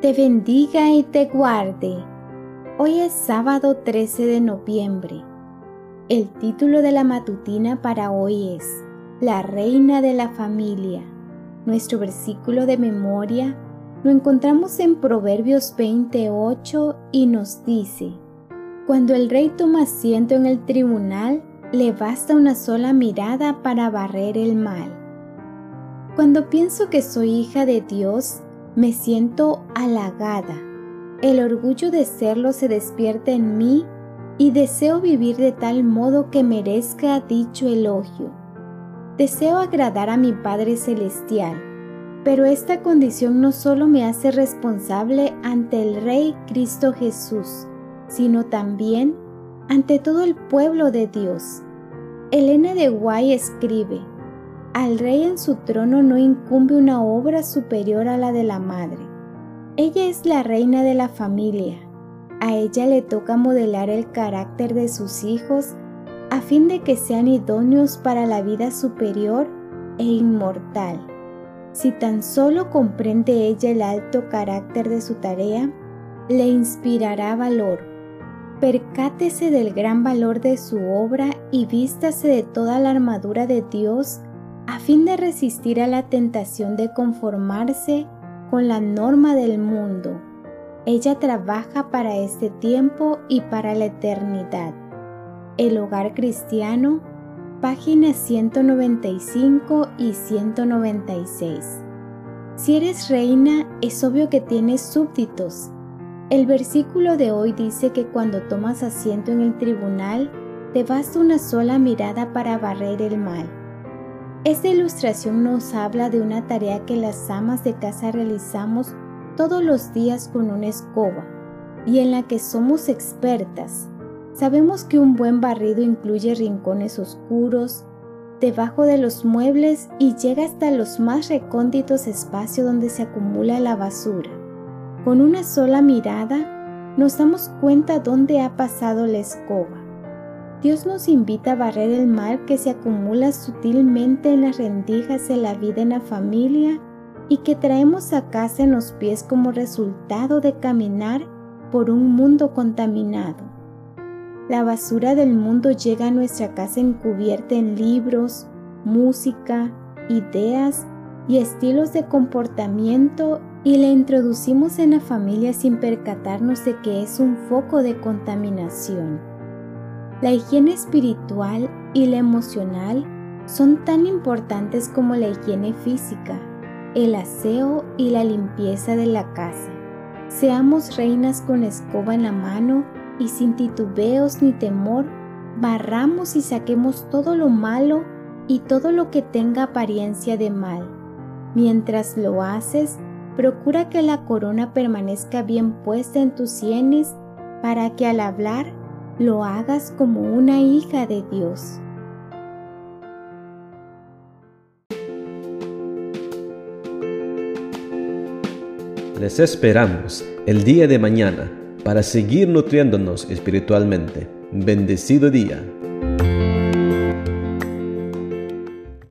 te bendiga y te guarde. Hoy es sábado 13 de noviembre. El título de la matutina para hoy es La Reina de la Familia. Nuestro versículo de memoria lo encontramos en Proverbios 28 y nos dice, Cuando el rey toma asiento en el tribunal, le basta una sola mirada para barrer el mal. Cuando pienso que soy hija de Dios, me siento halagada. El orgullo de serlo se despierta en mí y deseo vivir de tal modo que merezca dicho elogio. Deseo agradar a mi Padre Celestial pero esta condición no solo me hace responsable ante el Rey Cristo Jesús, sino también ante todo el pueblo de Dios. Elena de Guay escribe, al rey en su trono no incumbe una obra superior a la de la madre. Ella es la reina de la familia. A ella le toca modelar el carácter de sus hijos a fin de que sean idóneos para la vida superior e inmortal. Si tan solo comprende ella el alto carácter de su tarea, le inspirará valor. Percátese del gran valor de su obra y vístase de toda la armadura de Dios a fin de resistir a la tentación de conformarse con la norma del mundo. Ella trabaja para este tiempo y para la eternidad. El hogar cristiano páginas 195 y 196. Si eres reina, es obvio que tienes súbditos. El versículo de hoy dice que cuando tomas asiento en el tribunal, te basta una sola mirada para barrer el mal. Esta ilustración nos habla de una tarea que las amas de casa realizamos todos los días con una escoba y en la que somos expertas. Sabemos que un buen barrido incluye rincones oscuros, debajo de los muebles y llega hasta los más recónditos espacios donde se acumula la basura. Con una sola mirada nos damos cuenta dónde ha pasado la escoba. Dios nos invita a barrer el mal que se acumula sutilmente en las rendijas de la vida en la familia y que traemos a casa en los pies como resultado de caminar por un mundo contaminado. La basura del mundo llega a nuestra casa encubierta en libros, música, ideas y estilos de comportamiento y la introducimos en la familia sin percatarnos de que es un foco de contaminación. La higiene espiritual y la emocional son tan importantes como la higiene física, el aseo y la limpieza de la casa. Seamos reinas con escoba en la mano y sin titubeos ni temor, barramos y saquemos todo lo malo y todo lo que tenga apariencia de mal. Mientras lo haces, procura que la corona permanezca bien puesta en tus sienes para que al hablar lo hagas como una hija de Dios. Les esperamos el día de mañana para seguir nutriéndonos espiritualmente. Bendecido día.